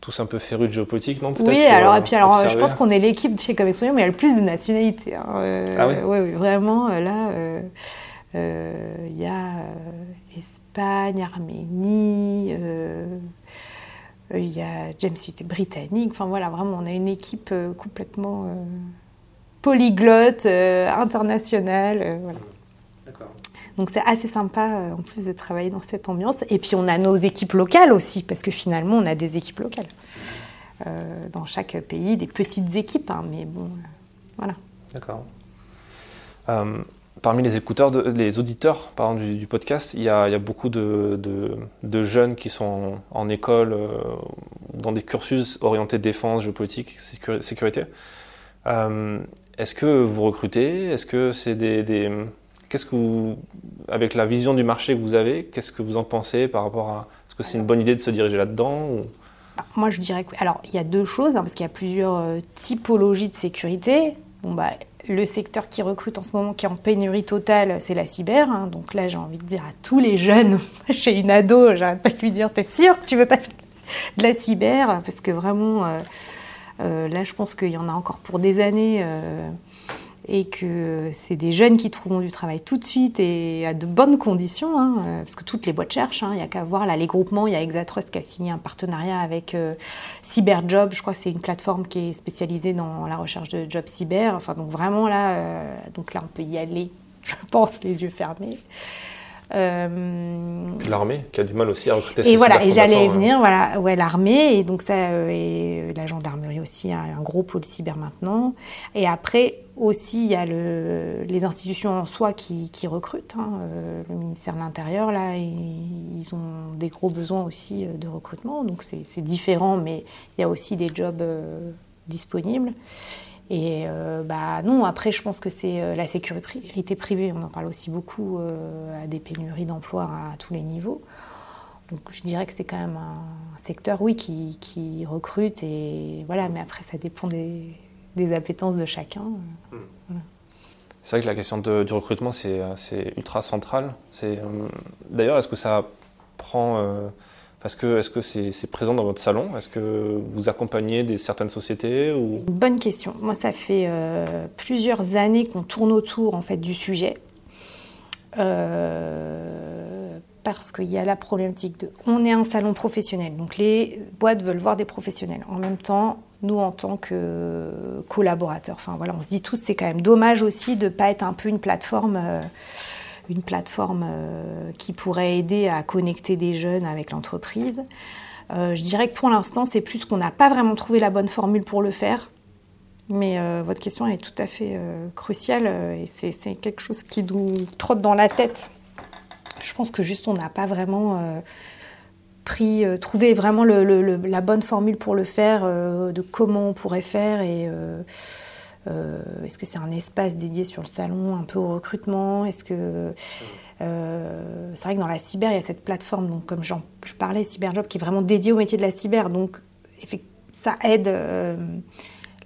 tous un peu férus de géopolitique, non Oui, alors, et puis, alors, je pense qu'on est l'équipe chez Comex mais il y a le plus de nationalités. Hein. ah oui, vraiment, là... Euh, il y a euh, Espagne, Arménie, euh, il y a James City britannique. Enfin voilà, vraiment, on a une équipe complètement polyglotte, internationale. voilà. Donc c'est assez sympa en plus de travailler dans cette ambiance. Et puis on a nos équipes locales aussi, parce que finalement on a des équipes locales. dans chaque pays, des petites équipes, hein, mais bon, voilà. D'accord parmi les écouteurs, les auditeurs pardon, du, podcast, il y, a, beaucoup de, jeunes qui sont en, école, euh, dans des cursus orientés défense, géopolitique, sécurité. Euh, est-ce que vous recrutez? Est-ce que c'est des, qu'est-ce que vous, avec la vision du marché que vous avez, qu'est-ce que vous en pensez par rapport à Est-ce que c'est une bonne idée de se diriger là-dedans bah, Moi, je dirais que alors il y a deux choses hein, parce qu'il y a plusieurs euh, typologies de sécurité. Bon bah le secteur qui recrute en ce moment, qui est en pénurie totale, c'est la cyber. Hein. Donc là, j'ai envie de dire à tous les jeunes, j'ai une ado, j'arrête pas de lui dire, t'es sûr que tu veux pas faire de la cyber? Parce que vraiment, euh, là, je pense qu'il y en a encore pour des années. Euh, et que c'est des jeunes qui trouveront du travail tout de suite et à de bonnes conditions, hein, euh, parce que toutes les boîtes cherchent. Hein. il n'y a qu'à voir là, les groupements. Il y a Exatrust qui a signé un partenariat avec euh, Cyberjob. Je crois que c'est une plateforme qui est spécialisée dans la recherche de jobs cyber. Enfin, donc vraiment là, euh, donc là, on peut y aller, je pense, les yeux fermés. Euh... L'armée qui a du mal aussi à recruter. Et voilà, et j'allais venir, voilà, ouais, l'armée et donc ça, et la gendarmerie aussi, a un gros pôle cyber maintenant. Et après, aussi, il y a le, les institutions en soi qui, recrutent. Hein. Euh, le ministère de l'Intérieur, là, ils, ont des gros besoins aussi euh, de recrutement. Donc c'est différent, mais il y a aussi des jobs euh, disponibles. Et bah non, après, je pense que c'est la sécurité privée. On en parle aussi beaucoup à des pénuries d'emplois à tous les niveaux. Donc je dirais que c'est quand même un secteur, oui, qui, qui recrute. Et voilà, mais après, ça dépend des des appétences de chacun. Hmm. C'est vrai que la question du recrutement, c'est ultra central. Euh, d'ailleurs, est-ce que ça prend... Euh, est-ce que c'est présent dans votre salon? Est-ce que vous accompagnez des, certaines sociétés bonne question. Moi, ça fait euh, plusieurs années qu'on tourne autour en fait, du sujet. parce qu'il y a la problématique de on est un salon professionnel, donc les boîtes veulent voir des professionnels. En même temps, nous en tant que collaborateurs, enfin voilà, on se dit tous c'est quand même dommage aussi de ne pas être un peu une plateforme, euh, une plateforme euh, qui pourrait aider à connecter des jeunes avec l'entreprise. Euh, je dirais que pour l'instant, c'est plus qu'on n'a pas vraiment trouvé la bonne formule pour le faire. Mais votre question est tout à fait cruciale et c'est quelque chose qui nous trotte dans la tête je pense que juste on n'a pas vraiment euh, pris, euh, trouvé vraiment la bonne formule pour le faire, euh, de comment on pourrait faire et est-ce que c'est un espace dédié sur le salon, un peu au recrutement? Est-ce que c'est vrai que dans la cyber, il y a cette plateforme, donc comme je parlais, Cyberjob, qui est vraiment dédiée au métier de la cyber. Donc ça aide.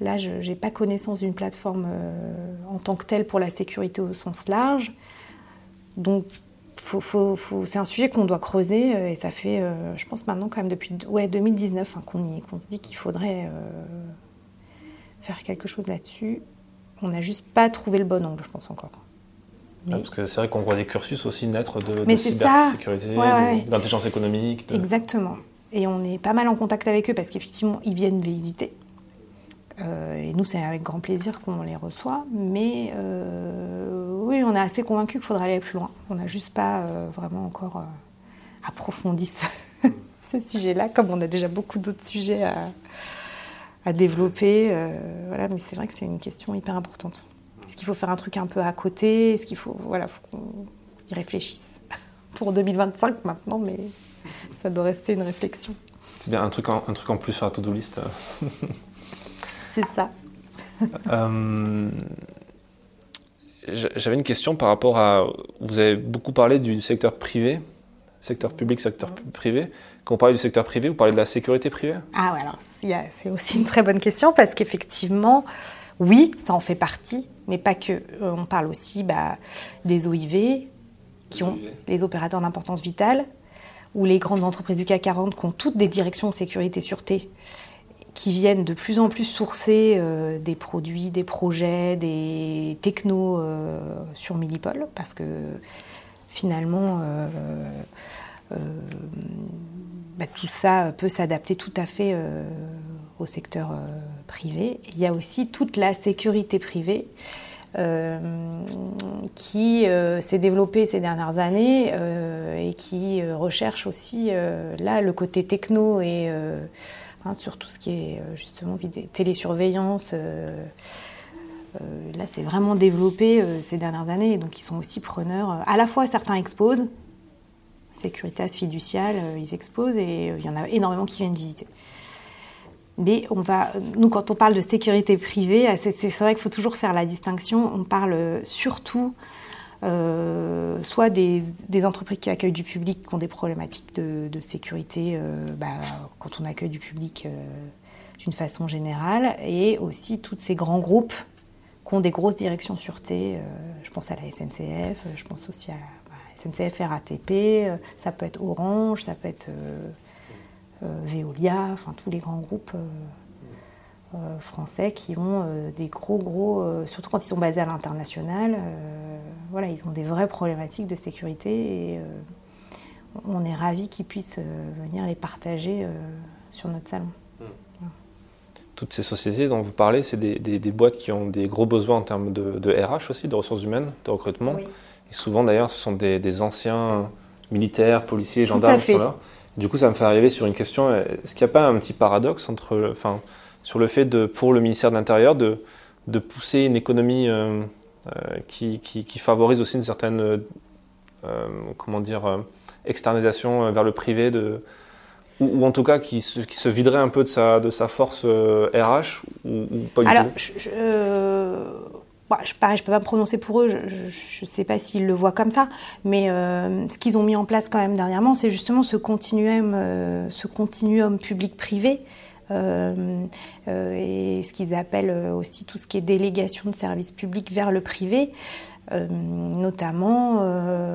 là, je n'ai pas connaissance d'une plateforme en tant que telle pour la sécurité au sens large. Donc c'est un sujet qu'on doit creuser euh, et ça fait, euh, je pense maintenant quand même depuis ouais, 2019 hein, qu'on se dit qu'il faudrait euh, faire quelque chose là-dessus. On n'a juste pas trouvé le bon angle, je pense encore. parce que c'est vrai qu'on voit des cursus aussi naître de, de cybersécurité, d'intelligence économique. Exactement. Et on est pas mal en contact avec eux parce qu'effectivement, ils viennent visiter. et nous, c'est avec grand plaisir qu'on les reçoit. Mais oui, on est assez convaincu qu'il faudrait aller plus loin. On n'a juste pas euh, vraiment encore euh, approfondi ce, sujet-là, comme on a déjà beaucoup d'autres sujets à, développer. Euh, voilà, mais c'est vrai que c'est une question hyper importante. Est-ce qu'il faut faire un truc un peu à côté? Est-ce qu'il faut, voilà, faut qu'on y réfléchisse pour 2025 maintenant, mais ça doit rester une réflexion. C'est bien un truc en, un truc en plus sur la to-do list. c'est ça. J'avais une question par rapport à. Vous avez beaucoup parlé du secteur privé, secteur public, secteur privé. Quand on parle du secteur privé, vous parlez de la sécurité privée? Ah ouais, alors c'est aussi une très bonne question parce qu'effectivement, oui, ça en fait partie, mais pas que. Euh, on parle aussi bah, des OIV, qui ont les opérateurs d'importance vitale, ou les grandes entreprises du CAC 40 qui ont toutes des directions de sécurité sûreté qui viennent de plus en plus sourcer euh, des produits, des projets, des technos euh, sur Millipol, parce que finalement, euh, bah, tout ça peut s'adapter tout à fait au secteur privé. Il y a aussi toute la sécurité privée. qui s'est développée ces dernières années et qui recherche aussi là le côté techno et Hein, sur tout ce qui est euh, justement télésurveillance. Euh, euh, là, c'est vraiment développé ces dernières années, donc ils sont aussi preneurs. À la fois, certains exposent, Securitas, Fiducial, ils exposent, et il y en a énormément qui viennent visiter. Mais on va, nous, quand on parle de sécurité privée, c'est vrai qu'il faut toujours faire la distinction. On parle surtout euh, soit des, entreprises qui accueillent du public qui ont des problématiques de, sécurité euh, bah, quand on accueille du public euh, d'une façon générale, et aussi tous ces grands groupes qui ont des grosses directions sûreté. je pense à la SNCF, je pense aussi à SNCF RATP, ça peut être Orange, ça peut être Veolia, enfin tous les grands groupes. français qui ont des gros gros, surtout quand ils sont basés à l'international, voilà, ils ont des vraies problématiques de sécurité et euh, on est ravis qu'ils puissent euh, venir les partager euh, sur notre salon. Hmm. Toutes ces sociétés dont vous parlez, c'est des, boîtes qui ont des gros besoins en termes de, RH aussi, de ressources humaines, de recrutement. Et souvent d'ailleurs, ce sont des, anciens militaires, policiers, gendarmes qui sont là. Du coup, ça me fait arriver sur une question est-ce qu'il n'y a pas un petit paradoxe entre, enfin, sur le fait de, pour le ministère de l'Intérieur de, de pousser une économie euh, qui, qui, favorise aussi une certaine, euh, comment dire, euh, externalisation vers le privé de, ou, en tout cas qui se, qui se, viderait un peu de sa, de sa force RH ou, pas du Alors, tout? je, je, bah, je, je peux pas me prononcer pour eux, je ne sais pas s'ils le voient comme ça, mais ce qu'ils ont mis en place quand même dernièrement, c'est justement ce continuum, ce continuum public-privé euh, euh, et ce qu'ils appellent aussi tout ce qui est délégation de services publics vers le privé. Euh, notamment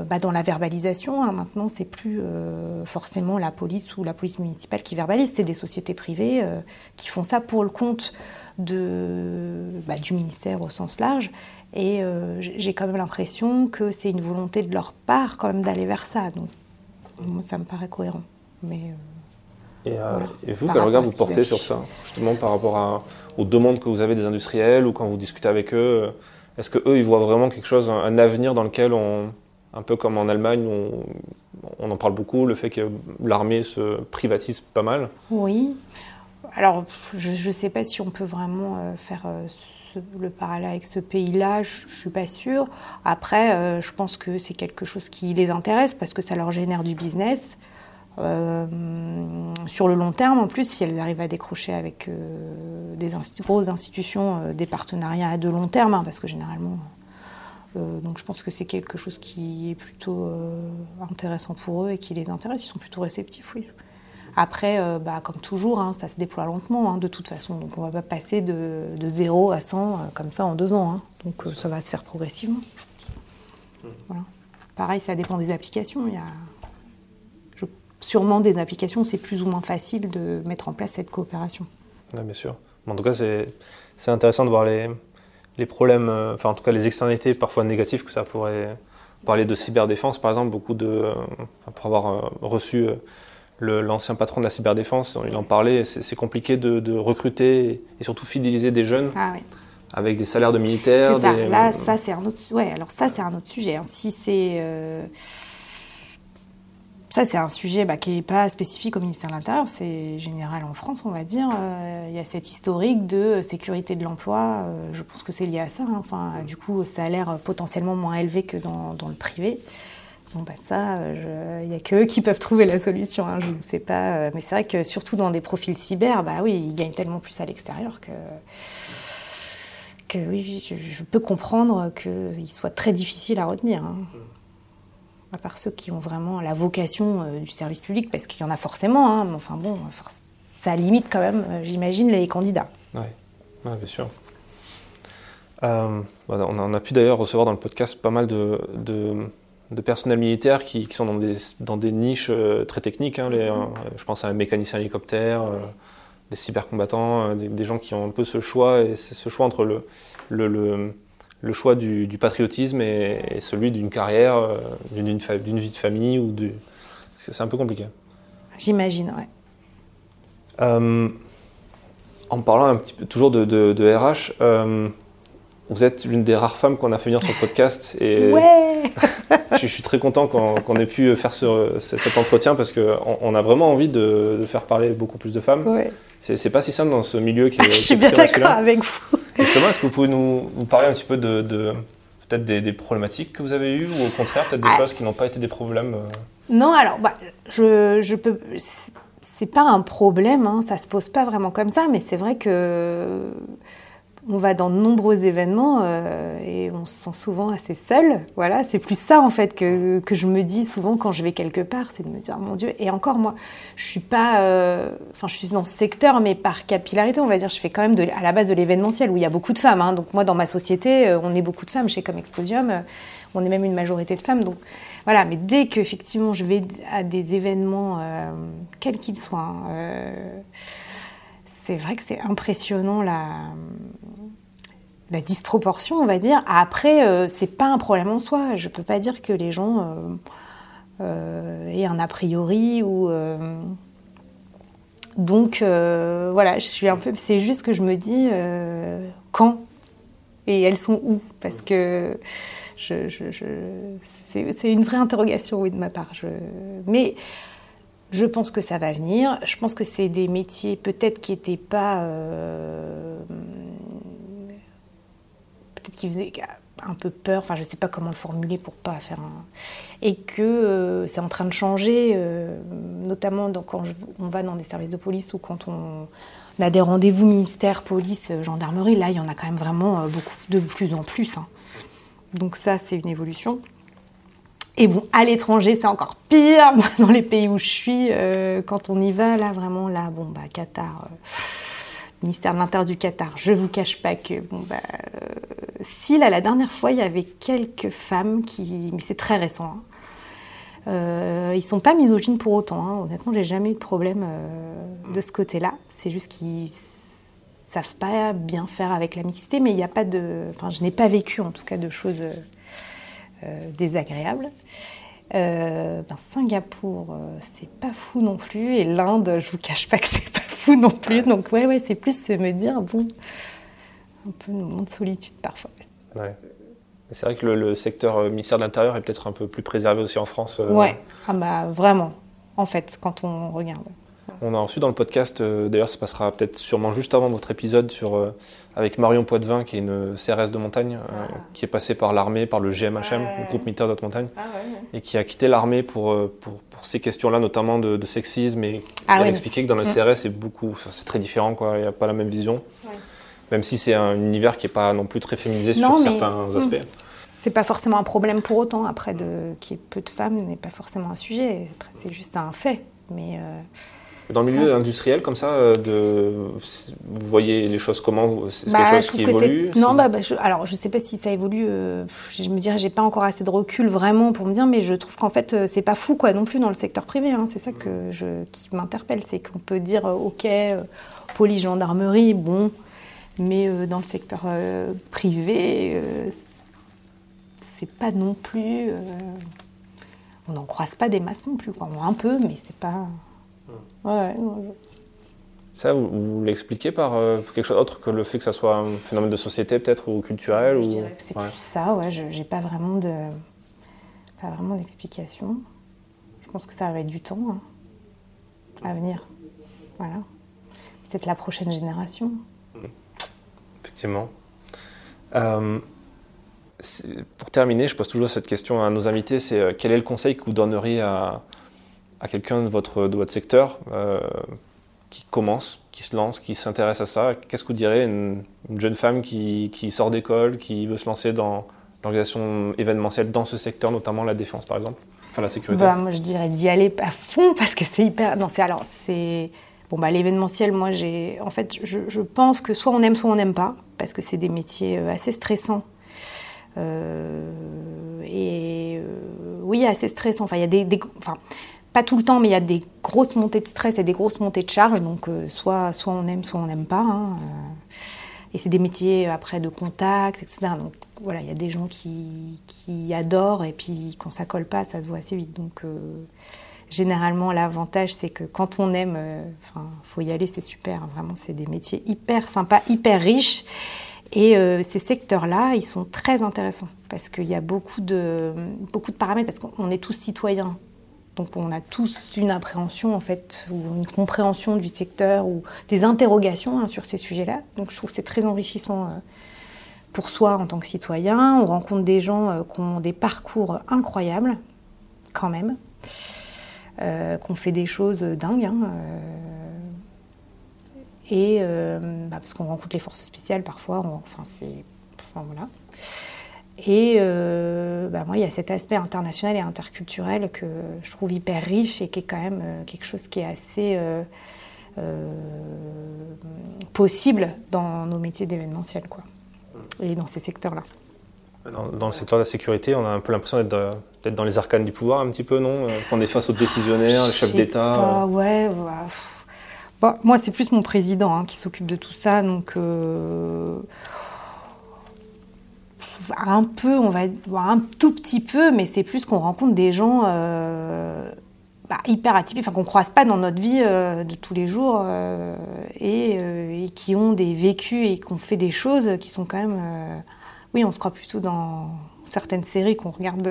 bah, dans la verbalisation. Hein. Maintenant, c'est plus forcément la police ou la police municipale qui verbalise, c'est des sociétés privées qui font ça pour le compte de, bah, du ministère au sens large. Et j'ai quand même l'impression que c'est une volonté de leur part quand même d'aller vers ça. Donc Moi, ça me paraît cohérent. Mais, et, et, vous, quel regard vous portez sur ça Justement par rapport à, aux demandes que vous avez des industriels ou quand vous discutez avec eux Est-ce qu'eux, ils voient vraiment quelque chose, un, avenir dans lequel on, un peu comme en Allemagne, on, on en parle beaucoup, le fait que l'armée se privatise pas mal? Oui. Alors, je ne sais pas si on peut vraiment euh, faire euh, le parallèle avec ce pays-là, je ne suis pas sûre. Après, euh, je pense que c'est quelque chose qui les intéresse parce que ça leur génère du business. sur le long terme, en plus, si elles arrivent à décrocher avec des grosses institutions des partenariats à de long terme, hein, parce que généralement, donc je pense que c'est quelque chose qui est plutôt intéressant pour eux et qui les intéresse. Ils sont plutôt réceptifs, oui. Après, euh, bah, comme toujours, hein, ça se déploie lentement hein, de toute façon. Donc on ne va pas passer de, de 0 à 100 euh, comme ça en deux ans. Hein. Donc euh, ça va se faire progressivement. Pareil, ça dépend des applications. Il y a sûrement des applications où c'est plus ou moins facile de mettre en place cette coopération. Oui, bien sûr. En tout cas, c'est intéressant de voir les, problèmes, enfin en tout cas les externalités parfois négatives que ça pourrait parler de cyberdéfense, par exemple, beaucoup de, pour avoir reçu l'ancien patron de la cyberdéfense, il en parlait, c'est compliqué de, recruter et surtout fidéliser des jeunes. Ah avec des salaires de militaires. Ça. Là, ça c'est un autre. Ouais, alors ça c'est un autre sujet. Hein. Si c'est euh, ça c'est un sujet bah, qui n'est pas spécifique au ministère de l'Intérieur, c'est général en France, on va dire. Euh, il y a cette historique de sécurité de l'emploi. Euh, je pense que c'est lié à ça. Hein. Enfin, du coup, ça a l'air potentiellement moins élevé que dans, dans le privé. Bon, bah ça, il n'y a que eux qui peuvent trouver la solution. Hein, je ne sais pas. Euh, mais c'est vrai que surtout dans des profils cyber, bah oui, ils gagnent tellement plus à l'extérieur que, que oui, je, peux comprendre qu'il soit très difficile à retenir. Hein. À part ceux qui ont vraiment la vocation euh, du service public, parce qu'il y en a forcément. Hein, mais enfin bon, ça limite quand même, euh, j'imagine, les candidats. Oui, ouais, bien sûr. on, a, pu d'ailleurs recevoir dans le podcast pas mal de personnel militaire qui, sont dans des, dans des niches euh, très techniques. Hein, les, euh, je pense à un mécanicien hélicoptère, euh, des cybercombattants, des, des, gens qui ont un peu ce choix, et c'est ce choix entre le, le, le, choix du, patriotisme et, celui d'une carrière, d'une vie de famille. ou du... C'est un peu compliqué. J'imagine, ouais. en parlant un petit peu toujours de, de, RH, vous êtes l'une des rares femmes qu'on a fait venir sur le podcast. Et ouais je, suis très content qu'on ait pu faire cet entretien parce qu'on on a vraiment envie de, faire parler beaucoup plus de femmes. Ouais. C'est pas si simple dans ce milieu qui est. je suis bien d'accord avec vous. Justement, est-ce que vous pouvez nous, parler un petit peu de, peut-être des, problématiques que vous avez eues ou au contraire peut-être des ah. choses qui n'ont pas été des problèmes euh? Non, alors bah, je, je peux. C'est pas un problème, hein, ça se pose pas vraiment comme ça, mais c'est vrai que on va dans de nombreux événements euh, et on se sent souvent assez seul. Voilà, c'est plus ça en fait que, que, je me dis souvent quand je vais quelque part, c'est de me dire mon Dieu. Et encore moi, je suis pas, euh, enfin je suis dans ce secteur, mais par capillarité, on va dire, je fais quand même de, à la base de l'événementiel où il y a beaucoup de femmes. Hein. Donc moi dans ma société, euh, on est beaucoup de femmes chez Comme Exposium, on est même une majorité de femmes. Donc voilà, mais dès que effectivement je vais à des événements, quels qu'ils soient. Hein, c'est vrai que c'est impressionnant la, la disproportion, on va dire. Après, euh, c'est pas un problème en soi. Je peux pas dire que les gens euh, euh, aient un a priori ou. Donc voilà, je suis un peu. C'est juste que je me dis quand et elles sont où? Parce que je, c'est une vraie interrogation, oui, de ma part. Mais je pense que ça va venir. Je pense que c'est des métiers peut-être qui n'étaient pas... Euh, peut-être qui faisaient un peu peur, enfin je sais pas comment le formuler pour pas faire un... Et que euh, c'est en train de changer, euh, notamment quand on va dans des services de police ou quand on, a des rendez-vous ministère, police, gendarmerie, là il y en a quand même vraiment beaucoup de plus en plus. Hein. Donc ça c'est une évolution. Et bon, à l'étranger, c'est encore pire. Dans les pays où je suis, euh, quand on y va, là, vraiment, là, bon, bah, Qatar, euh, ministère de l'Intérieur du Qatar, je vous cache pas que, bon, bah, euh, si, là, la dernière fois, il y avait quelques femmes qui, mais c'est très récent, hein, ils sont pas misogynes pour autant. Hein. Honnêtement, j'ai jamais eu de problème de ce côté-là. C'est juste qu'ils savent pas bien faire avec la mixité, mais il n'y a pas de, enfin, je n'ai pas vécu en tout cas de choses euh, désagréable. ben, Singapour, c'est pas fou non plus. Et l'Inde, je vous cache pas que c'est pas fou non plus. Donc, ouais, ouais, c'est plus me dire, bon, un peu de moment de solitude parfois. Ouais. C'est vrai que le, secteur ministère de l'Intérieur est peut-être un peu plus préservé aussi en France. Ouais, ah bah, vraiment, en fait, quand on regarde. On a reçu dans le podcast, euh, d'ailleurs ça passera peut-être sûrement juste avant votre épisode, sur, euh, avec Marion Poitvin, qui est une CRS de montagne, euh, ah. qui est passée par l'armée, par le GMHM, le groupe militaire de haute montagne, ah et qui a quitté l'armée pour, pour, ces questions-là, notamment de, sexisme. Et ah elle a expliqué que dans le mm. CRS, c'est beaucoup, c'est très différent, il n'y a pas la même vision. Même si c'est un univers qui n'est pas non plus très féminisé sur certains mm. aspects. C'est pas forcément un problème pour autant, après, qu'il y ait peu de femmes n'est pas forcément un sujet, c'est juste un fait. Mais dans le milieu industriel, comme ça, euh, de, vous voyez les choses comment C'est quelque bah, chose qui évolue Non, bah, bah, je, alors je ne sais pas si ça évolue. Euh, je me dirais, j'ai pas encore assez de recul vraiment pour me dire, mais je trouve qu'en fait, euh, c'est pas fou quoi non plus dans le secteur privé. Hein. c'est ça que je, qui m'interpelle, c'est qu'on peut dire, ok, police, gendarmerie, bon, mais dans le secteur privé, c'est pas non plus. on n'en croise pas des masses non plus, quoi. un peu, mais c'est pas. Ouais, Ça, vous, l'expliquez par euh, quelque chose d'autre que le fait que ça soit un phénomène de société peut-être ou culturel ou... c'est plus ça, ouais. Je n'ai pas vraiment de, pas vraiment d'explication. Je pense que ça va être du temps hein, à venir. Voilà. Peut-être la prochaine génération. Effectivement. Euh, pour terminer, je pose toujours cette question à nos invités, c'est euh, quel est le conseil que vous donneriez à, à quelqu'un de votre, de votre secteur euh, qui commence, qui se lance, qui s'intéresse à ça, qu'est-ce que vous direz une, une jeune femme qui, qui sort d'école, qui veut se lancer dans l'organisation événementielle dans ce secteur, notamment la défense par exemple? Enfin la sécurité bah, Moi je dirais d'y aller à fond parce que c'est hyper. Non, c'est alors c'est. Bon, bah, l'événementiel, moi, j'ai. En fait, je, pense que soit on aime, soit on n'aime pas, parce que c'est des métiers euh, assez stressants. Euh, et oui, assez stressants. Enfin, il y a des. Pas tout le temps, mais il y a des grosses montées de stress et des grosses montées de charge. Donc, euh, soit, soit on aime, soit on n'aime pas. Hein, euh. et c'est des métiers après de contact, etc. Donc, voilà, il y a des gens qui, qui adorent et puis quand ça colle pas, ça se voit assez vite. Donc, euh, généralement, l'avantage, c'est que quand on aime, enfin, faut y aller, c'est super. Hein. vraiment, c'est des métiers hyper sympas, hyper riches. Et ces secteurs-là, ils sont très intéressants parce qu'il y a beaucoup de, beaucoup de paramètres, parce qu'on est tous citoyens. Donc on a tous une appréhension en fait, ou une compréhension du secteur, ou des interrogations hein, sur ces sujets-là. Donc je trouve que c'est très enrichissant euh, pour soi en tant que citoyen. On rencontre des gens euh, qui ont des parcours incroyables, quand même, euh, qui ont fait des choses dingues. Hein, et bah, parce qu'on rencontre les forces spéciales parfois, enfin c'est, enfin voilà. Et euh, bah, moi, il y a cet aspect international et interculturel que je trouve hyper riche et qui est quand même euh, quelque chose qui est assez euh, possible dans nos métiers d'événementiel, quoi. Et dans ces secteurs-là. Dans, le secteur de la sécurité, on a un peu l'impression d'être dans les arcanes du pouvoir, un petit peu, non? Qu'on est face aux décisionnaires, les chefs d'État. ouais, bah, moi, c'est plus mon président hein, qui s'occupe de tout ça, donc un peu, on va dire, un tout petit peu, mais c'est plus qu'on rencontre des gens euh, bah, hyper atypiques, enfin qu'on croise pas dans notre vie euh, de tous les jours euh, et, qui ont des vécus et qui ont fait des choses qui sont quand même, oui, on se croit plutôt dans certaines séries qu'on regarde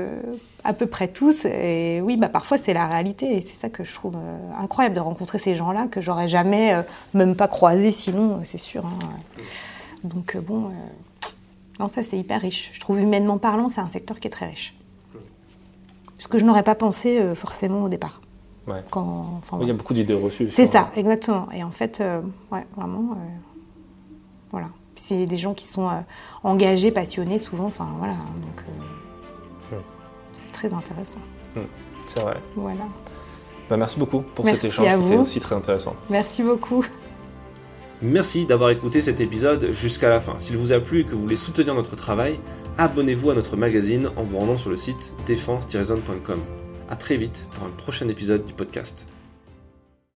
à peu près tous. Et oui, bah parfois c'est la réalité et c'est ça que je trouve incroyable de rencontrer ces gens-là que j'aurais jamais, même pas croisé sinon, c'est sûr. Hein. Donc bon. Non, ça c'est hyper riche. Je trouve humainement parlant, c'est un secteur qui est très riche. Ce que je n'aurais pas pensé euh, forcément au départ. Quand, il y a beaucoup d'idées reçues. C'est ça, exactement. Et en fait, euh, ouais, vraiment, euh, voilà. C'est des gens qui sont engagés, passionnés souvent. Enfin, voilà. Donc, c'est très intéressant. C'est vrai. Voilà. Bah, merci beaucoup pour cet échange qui était aussi très intéressant. Merci beaucoup. Merci d'avoir écouté cet épisode jusqu'à la fin. S'il vous a plu et que vous voulez soutenir notre travail, abonnez-vous à notre magazine en vous rendant sur le site défense-zone.com. A très vite pour un prochain épisode du podcast.